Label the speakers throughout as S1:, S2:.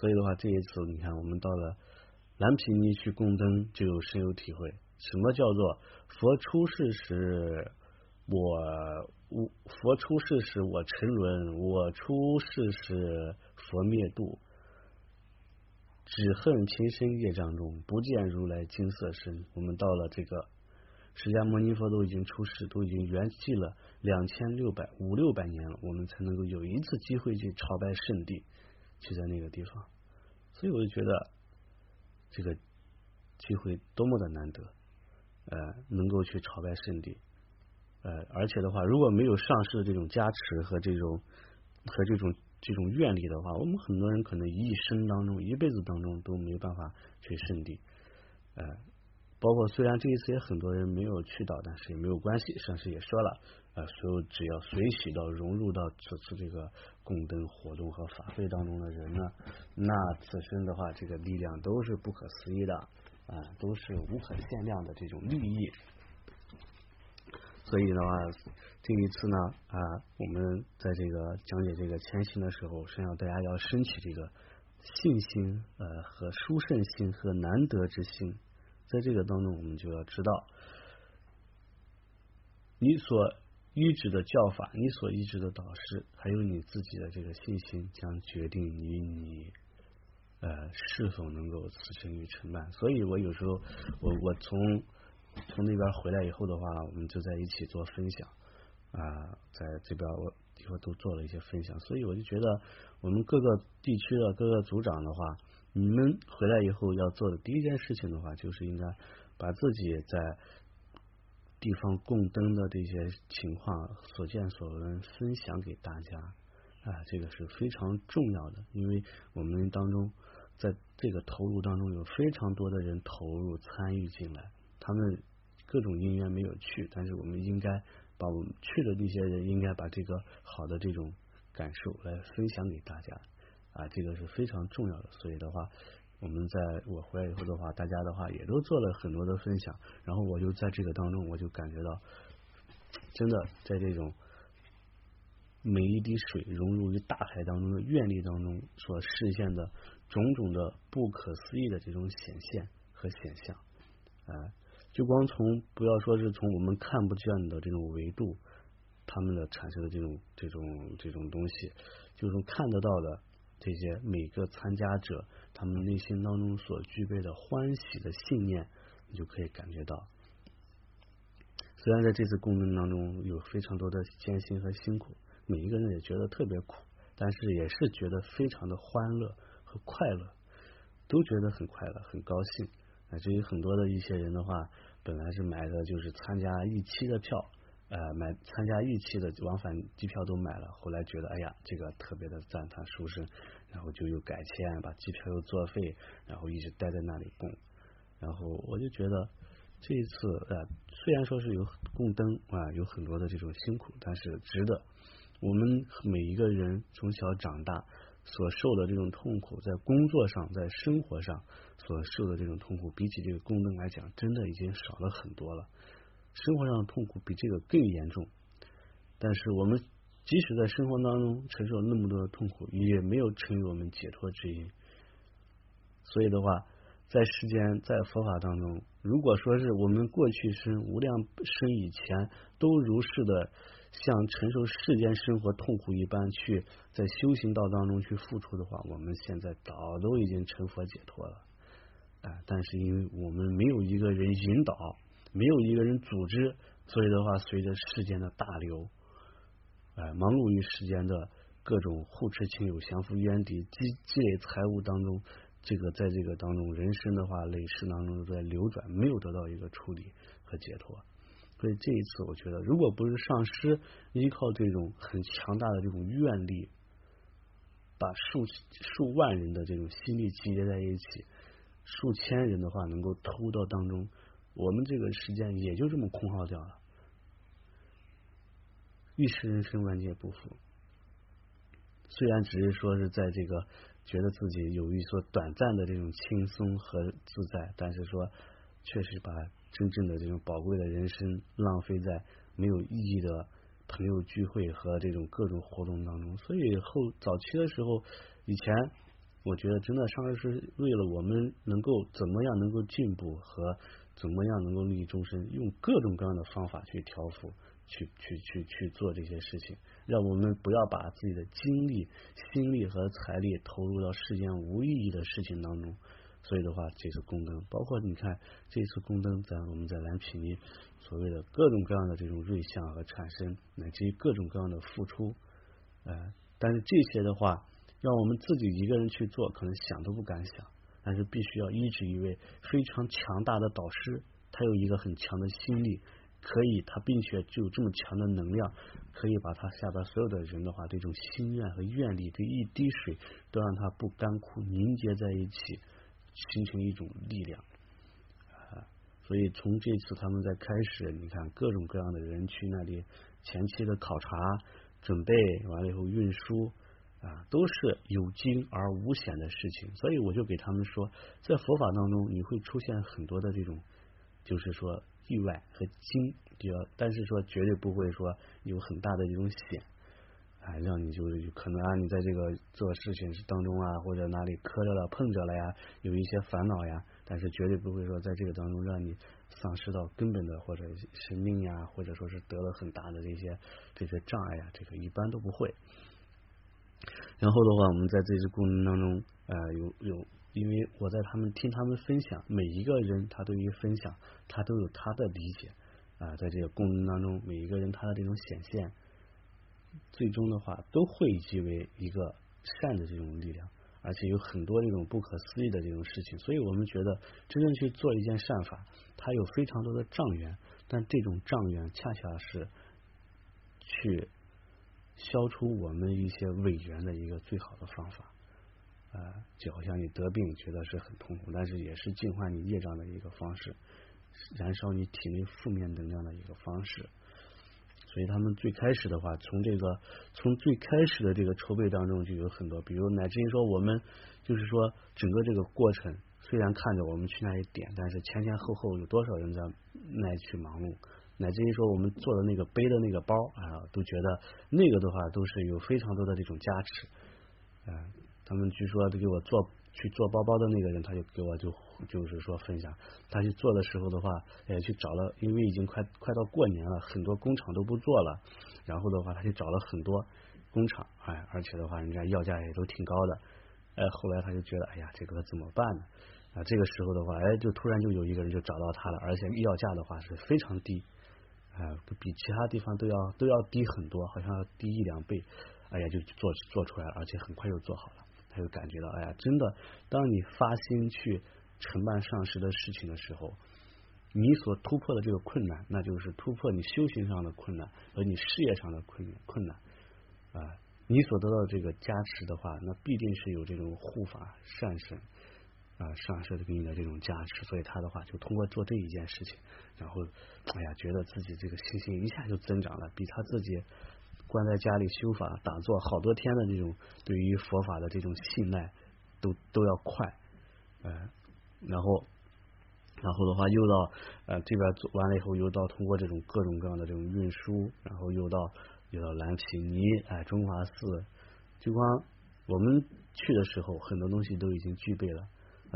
S1: 所以的话，这一次你看，我们到了蓝皮尼去供灯，就深有体会。什么叫做佛出世时，我我佛出世时我沉沦，我出世时佛灭度。只恨情深业障重，不见如来金色身。我们到了这个释迦牟尼佛都已经出世，都已经圆寂了两千六百五六百年了，我们才能够有一次机会去朝拜圣地，就在那个地方。所以我就觉得这个机会多么的难得，呃，能够去朝拜圣地，呃，而且的话，如果没有上师的这种加持和这种和这种。这种愿力的话，我们很多人可能一生当中、一辈子当中都没办法去圣地。呃，包括虽然这一次也很多人没有去到，但是也没有关系。上师也说了，呃，所有只要随喜到融入到此次这个供灯活动和法会当中的人呢，那此生的话，这个力量都是不可思议的啊，都是无可限量的这种利益。所以的话，这一次呢啊，我们在这个讲解这个前行的时候，实际上大家要升起这个信心呃和殊胜心和难得之心，在这个当中，我们就要知道，你所依止的教法，你所依止的导师，还有你自己的这个信心，将决定于你呃是否能够此生于成办。所以我有时候我我从。从那边回来以后的话，我们就在一起做分享啊，在这边我以后都做了一些分享，所以我就觉得我们各个地区的各个组长的话，你们回来以后要做的第一件事情的话，就是应该把自己在地方供灯的这些情况所见所闻分享给大家啊，这个是非常重要的，因为我们当中在这个投入当中有非常多的人投入参与进来。他们各种因缘没有去，但是我们应该把我们去的那些人，应该把这个好的这种感受来分享给大家啊，这个是非常重要的。所以的话，我们在我回来以后的话，大家的话也都做了很多的分享，然后我就在这个当中，我就感觉到，真的在这种每一滴水融入于大海当中的愿力当中所实现的种种的不可思议的这种显现和显象啊。就光从不要说是从我们看不见的这种维度，他们的产生的这种这种这种东西，就是看得到的这些每个参加者他们内心当中所具备的欢喜的信念，你就可以感觉到。虽然在这次共振当中有非常多的艰辛和辛苦，每一个人也觉得特别苦，但是也是觉得非常的欢乐和快乐，都觉得很快乐很高兴。啊，至于很多的一些人的话，本来是买的就是参加一期的票，呃，买参加预期的往返机票都买了，后来觉得哎呀，这个特别的赞叹殊胜，然后就又改签，把机票又作废，然后一直待在那里供。然后我就觉得这一次呃，虽然说是有供灯啊，有很多的这种辛苦，但是值得。我们每一个人从小长大。所受的这种痛苦，在工作上，在生活上所受的这种痛苦，比起这个供灯来讲，真的已经少了很多了。生活上的痛苦比这个更严重，但是我们即使在生活当中承受那么多的痛苦，也没有成为我们解脱之因。所以的话，在世间，在佛法当中，如果说是我们过去生、无量生以前都如是的。像承受世间生活痛苦一般，去在修行道当中去付出的话，我们现在早都已经成佛解脱了。啊，但是因为我们没有一个人引导，没有一个人组织，所以的话，随着世间的大流，哎，忙碌于世间的各种护持亲友、降服冤敌、积积累财物当中，这个在这个当中，人生的话，累世当中在流转，没有得到一个处理和解脱。所以这一次，我觉得，如果不是上师依靠这种很强大的这种愿力，把数数万人的这种心力集结在一起，数千人的话能够投入到当中，我们这个时间也就这么空耗掉了。一时人生，万劫不复。虽然只是说是在这个觉得自己有一所短暂的这种轻松和自在，但是说确实把。真正的这种宝贵的人生浪费在没有意义的朋友聚会和这种各种活动当中，所以后早期的时候，以前我觉得真的上师是为了我们能够怎么样能够进步和怎么样能够利益众生，用各种各样的方法去调伏，去去去去做这些事情，让我们不要把自己的精力、心力和财力投入到世间无意义的事情当中。所以的话，这次宫灯，包括你看这次宫灯，在我们在蓝皮尼所谓的各种各样的这种瑞相和产生，乃至于各种各样的付出，呃，但是这些的话，让我们自己一个人去做，可能想都不敢想。但是必须要依止一位非常强大的导师，他有一个很强的心力，可以他并且具有这么强的能量，可以把他下边所有的人的话，这种心愿和愿力，这一滴水都让他不干枯，凝结在一起。形成一种力量，所以从这次他们在开始，你看各种各样的人去那里前期的考察、准备完了以后运输啊，都是有惊而无险的事情。所以我就给他们说，在佛法当中，你会出现很多的这种，就是说意外和惊，比较，但是说绝对不会说有很大的这种险。啊，让你就是可能啊，你在这个做事情当中啊，或者哪里磕着了、碰着了呀，有一些烦恼呀，但是绝对不会说在这个当中让你丧失到根本的或者生命呀，或者说是得了很大的这些这些障碍呀，这个一般都不会。然后的话，我们在这次过程当中，呃，有有，因为我在他们听他们分享，每一个人他对于分享，他都有他的理解啊，在这个过程当中，每一个人他的这种显现。最终的话，都汇集为一个善的这种力量，而且有很多这种不可思议的这种事情。所以我们觉得，真正去做一件善法，它有非常多的障缘，但这种障缘恰恰是去消除我们一些伪缘的一个最好的方法。啊，就好像你得病觉得是很痛苦，但是也是净化你业障的一个方式，燃烧你体内负面能量的一个方式。所以他们最开始的话，从这个从最开始的这个筹备当中就有很多，比如乃至于说我们就是说整个这个过程，虽然看着我们去那里点，但是前前后后有多少人在那去忙碌，乃至于说我们做的那个背的那个包啊，都觉得那个的话都是有非常多的这种加持，嗯，他们据说都给我做。去做包包的那个人，他就给我就就是说分享，他去做的时候的话，也去找了，因为已经快快到过年了，很多工厂都不做了，然后的话他就找了很多工厂，哎，而且的话人家要价也都挺高的，哎，后来他就觉得，哎呀，这个怎么办呢？啊，这个时候的话，哎，就突然就有一个人就找到他了，而且要价的话是非常低，哎，比其他地方都要都要低很多，好像要低一两倍，哎呀，就做做出来了，而且很快就做好了。他就感觉到，哎呀，真的，当你发心去承办上师的事情的时候，你所突破的这个困难，那就是突破你修行上的困难和你事业上的困困难啊。你所得到的这个加持的话，那必定是有这种护法善神啊上师给你的这种加持，所以他的话就通过做这一件事情，然后，哎呀，觉得自己这个信心一下就增长了，比他自己。关在家里修法打坐好多天的这种对于佛法的这种信赖都都要快，呃，然后然后的话又到呃这边做完了以后又到通过这种各种各样的这种运输，然后又到又到蓝皮尼哎中华寺，就光我们去的时候很多东西都已经具备了。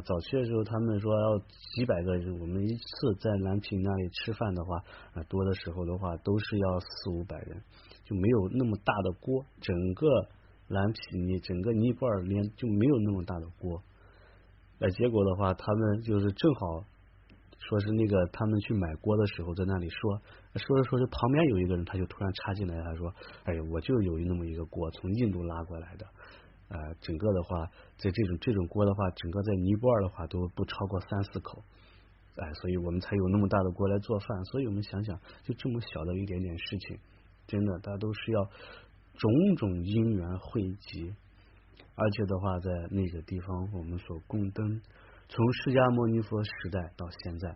S1: 早期的时候他们说要几百个人，我们一次在蓝皮那里吃饭的话，多的时候的话都是要四五百人。就没有那么大的锅，整个蓝皮尼，整个尼泊尔连就没有那么大的锅。呃，结果的话，他们就是正好说是那个他们去买锅的时候，在那里说说着说着，旁边有一个人，他就突然插进来，他说：“哎，我就有那么一个锅，从印度拉过来的。呃，整个的话，在这种这种锅的话，整个在尼泊尔的话都不超过三四口。哎，所以我们才有那么大的锅来做饭。所以我们想想，就这么小的一点点事情。”真的，大家都是要种种因缘汇集，而且的话，在那个地方，我们所供灯，从释迦牟尼佛时代到现在，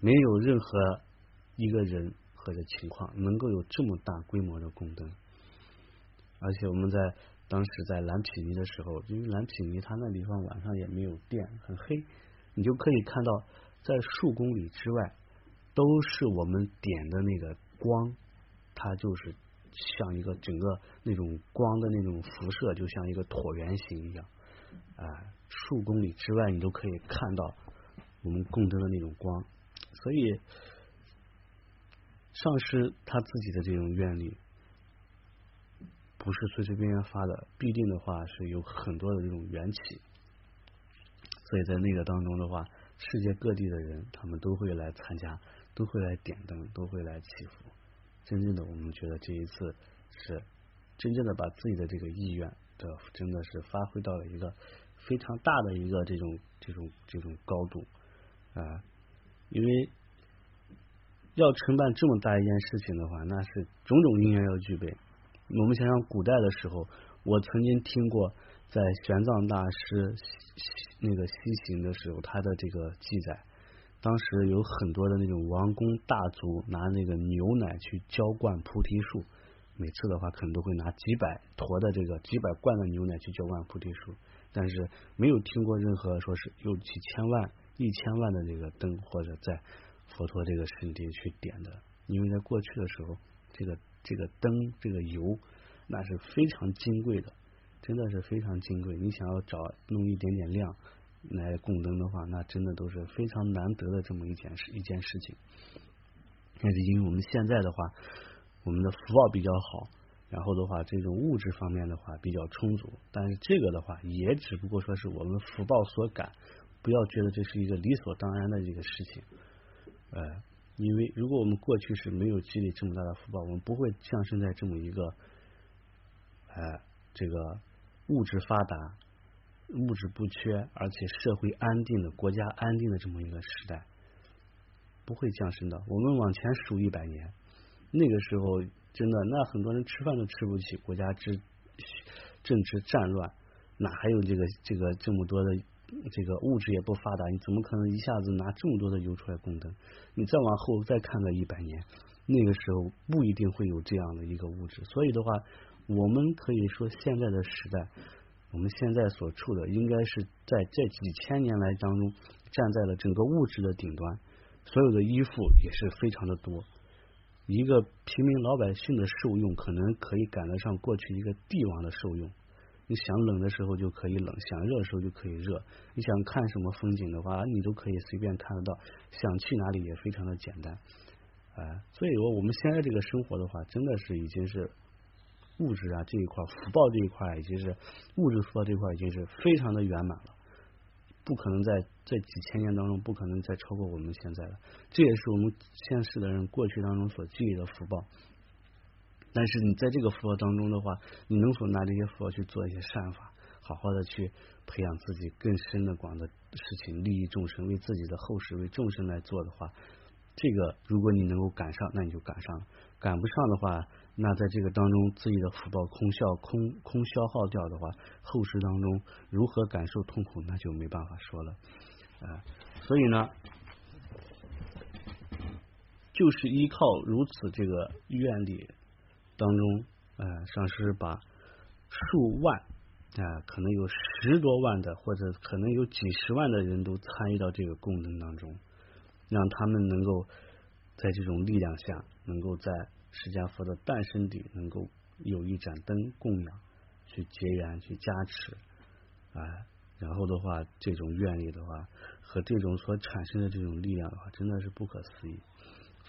S1: 没有任何一个人或者情况能够有这么大规模的供灯。而且我们在当时在蓝毗尼的时候，因为蓝毗尼它那地方晚上也没有电，很黑，你就可以看到在数公里之外都是我们点的那个光。它就是像一个整个那种光的那种辐射，就像一个椭圆形一样，啊数公里之外，你都可以看到我们供灯的那种光。所以，上师他自己的这种愿力，不是随随便便发的，必定的话是有很多的这种缘起。所以在那个当中的话，世界各地的人他们都会来参加，都会来点灯，都会来祈福。真正的，我们觉得这一次是真正的把自己的这个意愿的，真的是发挥到了一个非常大的一个这种这种这种高度啊！因为要承办这么大一件事情的话，那是种种因缘要具备。我们想想古代的时候，我曾经听过在玄奘大师那个西行的时候，他的这个记载。当时有很多的那种王公大族拿那个牛奶去浇灌菩提树，每次的话可能都会拿几百坨的这个几百罐的牛奶去浇灌菩提树，但是没有听过任何说是有几千万、一千万的这个灯或者在佛陀这个圣地去点的，因为在过去的时候，这个这个灯这个油那是非常金贵的，真的是非常金贵，你想要找弄一点点亮。来供灯的话，那真的都是非常难得的这么一件事一件事情。那是因为我们现在的话，我们的福报比较好，然后的话，这种物质方面的话比较充足。但是这个的话，也只不过说是我们福报所感，不要觉得这是一个理所当然的一个事情。呃，因为如果我们过去是没有积累这么大的福报，我们不会降生在这么一个，呃，这个物质发达。物质不缺，而且社会安定的国家安定的这么一个时代，不会降生的。我们往前数一百年，那个时候真的，那很多人吃饭都吃不起，国家之政治战乱，哪还有这个这个这么多的这个物质也不发达，你怎么可能一下子拿这么多的油出来供灯？你再往后再看个一百年，那个时候不一定会有这样的一个物质。所以的话，我们可以说现在的时代。我们现在所处的，应该是在这几千年来当中，站在了整个物质的顶端，所有的衣服也是非常的多。一个平民老百姓的受用，可能可以赶得上过去一个帝王的受用。你想冷的时候就可以冷，想热的时候就可以热。你想看什么风景的话，你都可以随便看得到。想去哪里也非常的简单。哎，所以说我们现在这个生活的话，真的是已经是。物质啊这一块，福报这一块已经是物质福报这一块已经是非常的圆满了，不可能在这几千年当中不可能再超过我们现在了。这也是我们现世的人过去当中所积累的福报。但是你在这个福报当中的话，你能否拿这些福报去做一些善法，好好的去培养自己更深的广的事情，利益众生，为自己的后世为众生来做的话，这个如果你能够赶上，那你就赶上了；赶不上的话。那在这个当中，自己的福报空消空空消耗掉的话，后世当中如何感受痛苦，那就没办法说了啊。所以呢，就是依靠如此这个愿力当中，呃，上师把数万啊，可能有十多万的，或者可能有几十万的人都参与到这个功能当中，让他们能够在这种力量下，能够在。释迦佛的诞生地能够有一盏灯供养，去结缘，去加持，啊，然后的话，这种愿力的话，和这种所产生的这种力量的话，真的是不可思议。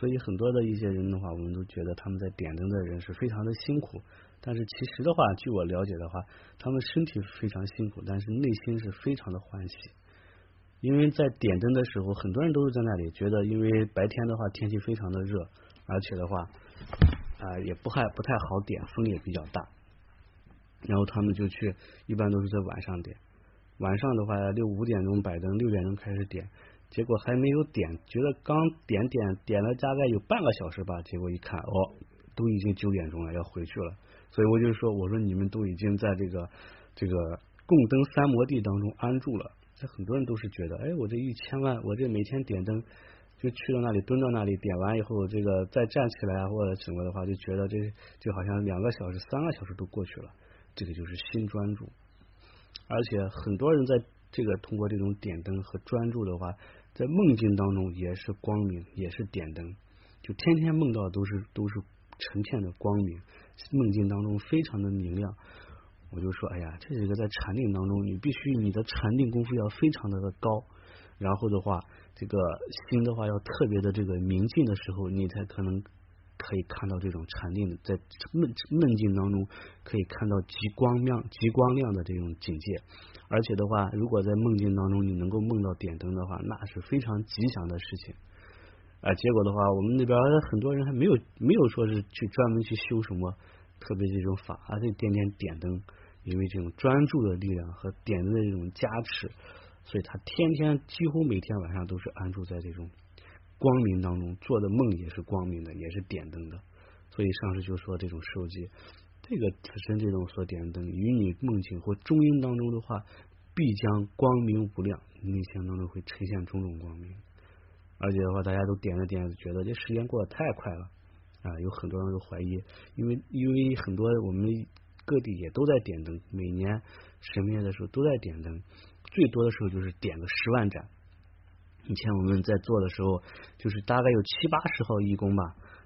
S1: 所以很多的一些人的话，我们都觉得他们在点灯的人是非常的辛苦，但是其实的话，据我了解的话，他们身体非常辛苦，但是内心是非常的欢喜。因为在点灯的时候，很多人都是在那里觉得，因为白天的话天气非常的热，而且的话。啊，也不太不太好点，风也比较大。然后他们就去，一般都是在晚上点。晚上的话，六五点钟摆灯，六点钟开始点，结果还没有点，觉得刚点点点了大概有半个小时吧，结果一看，哦，都已经九点钟了，要回去了。所以我就说，我说你们都已经在这个这个供灯三摩地当中安住了。这很多人都是觉得，哎，我这一千万，我这每天点灯。就去到那里蹲到那里点完以后，这个再站起来或者什么的话，就觉得这就好像两个小时、三个小时都过去了。这个就是心专注，而且很多人在这个通过这种点灯和专注的话，在梦境当中也是光明，也是点灯，就天天梦到都是都是成片的光明，梦境当中非常的明亮。我就说，哎呀，这是一个在禅定当中，你必须你的禅定功夫要非常的高，然后的话，这个心的话要特别的这个明净的时候，你才可能可以看到这种禅定的，在梦梦境当中可以看到极光亮、极光亮的这种境界。而且的话，如果在梦境当中你能够梦到点灯的话，那是非常吉祥的事情。啊，结果的话，我们那边很多人还没有没有说是去专门去修什么特别这种法，而且点点点灯。因为这种专注的力量和点灯的这种加持，所以他天天几乎每天晚上都是安住在这种光明当中，做的梦也是光明的，也是点灯的。所以上师就说这种受记，这个此身这种所点灯，与你梦境或中阴当中的话，必将光明无量，内心当中会呈现种种光明。而且的话，大家都点着点着，觉得这时间过得太快了啊！有很多人都怀疑，因为因为很多我们。各地也都在点灯，每年神灭的时候都在点灯，最多的时候就是点个十万盏。以前我们在做的时候，就是大概有七八十号义工吧，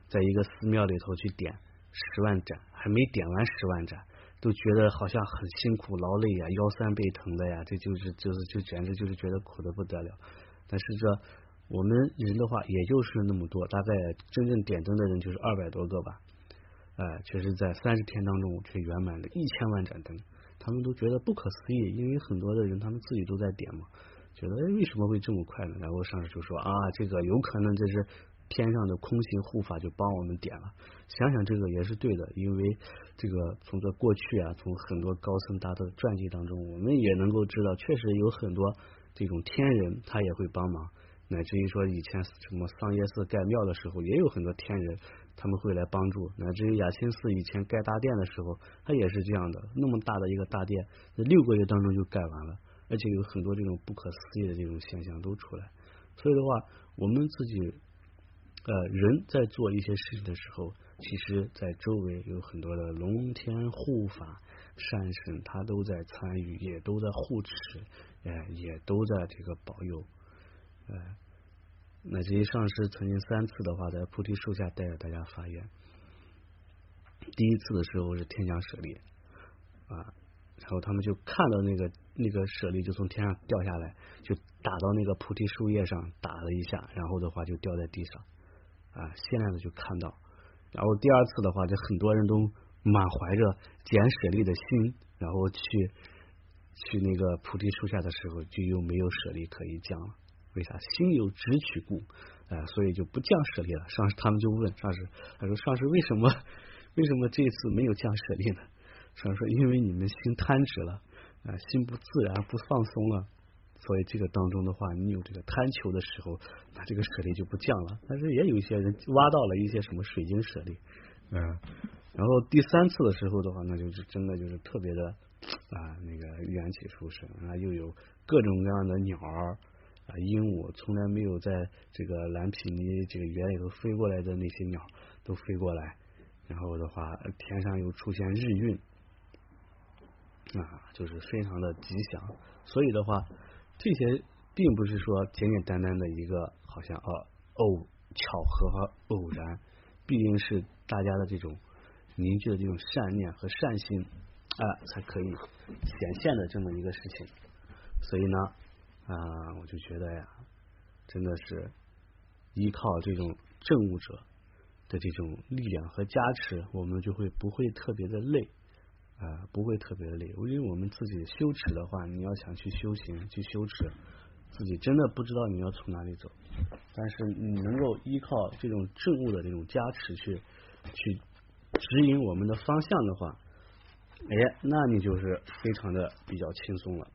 S1: 在一个寺庙里头去点十万盏，还没点完十万盏，都觉得好像很辛苦劳累呀，腰酸背疼的呀，这就是就是就简直就是觉得苦的不得了。但是这我们人的话，也就是那么多，大概真正点灯的人就是二百多个吧。哎，确实，在三十天当中却圆满了一千万盏灯，他们都觉得不可思议，因为很多的人他们自己都在点嘛，觉得为什么会这么快呢？然后上师就说啊，这个有可能这是天上的空行护法就帮我们点了。想想这个也是对的，因为这个从这过去啊，从很多高僧大德的传记当中，我们也能够知道，确实有很多这种天人他也会帮忙，乃至于说以前什么桑耶寺盖庙的时候，也有很多天人。他们会来帮助，乃至于雅清寺以前盖大殿的时候，它也是这样的，那么大的一个大殿，在六个月当中就盖完了，而且有很多这种不可思议的这种现象都出来。所以的话，我们自己呃人在做一些事情的时候，其实在周围有很多的龙天护法善神，他都在参与，也都在护持，哎，也都在这个保佑，哎。那这些上师曾经三次的话，在菩提树下带着大家发愿。第一次的时候是天降舍利啊，然后他们就看到那个那个舍利就从天上掉下来，就打到那个菩提树叶上打了一下，然后的话就掉在地上啊，现在的就看到。然后第二次的话，就很多人都满怀着捡舍利的心，然后去去那个菩提树下的时候，就又没有舍利可以降了。为啥心有直取故，哎，所以就不降舍利了。上师他们就问上师，他说上师为什么为什么这次没有降舍利呢？上师说因为你们心贪执了，啊，心不自然不放松了，所以这个当中的话，你有这个贪求的时候，那这个舍利就不降了。但是也有一些人挖到了一些什么水晶舍利，嗯，然后第三次的时候的话，那就是真的就是特别的啊，那个缘起出生啊，又有各种各样的鸟儿。啊，鹦鹉从来没有在这个蓝皮尼这个园里头飞过来的那些鸟都飞过来，然后的话，天上又出现日晕，啊，就是非常的吉祥。所以的话，这些并不是说简简单单的一个好像哦偶巧合和偶然，必定是大家的这种凝聚的这种善念和善心啊，才可以显现的这么一个事情。所以呢。啊，我就觉得呀，真的是依靠这种政务者的这种力量和加持，我们就会不会特别的累啊，不会特别的累。因为我们自己修持的话，你要想去修行、去修持，自己真的不知道你要从哪里走。但是你能够依靠这种正物的这种加持去去指引我们的方向的话，哎，那你就是非常的比较轻松了。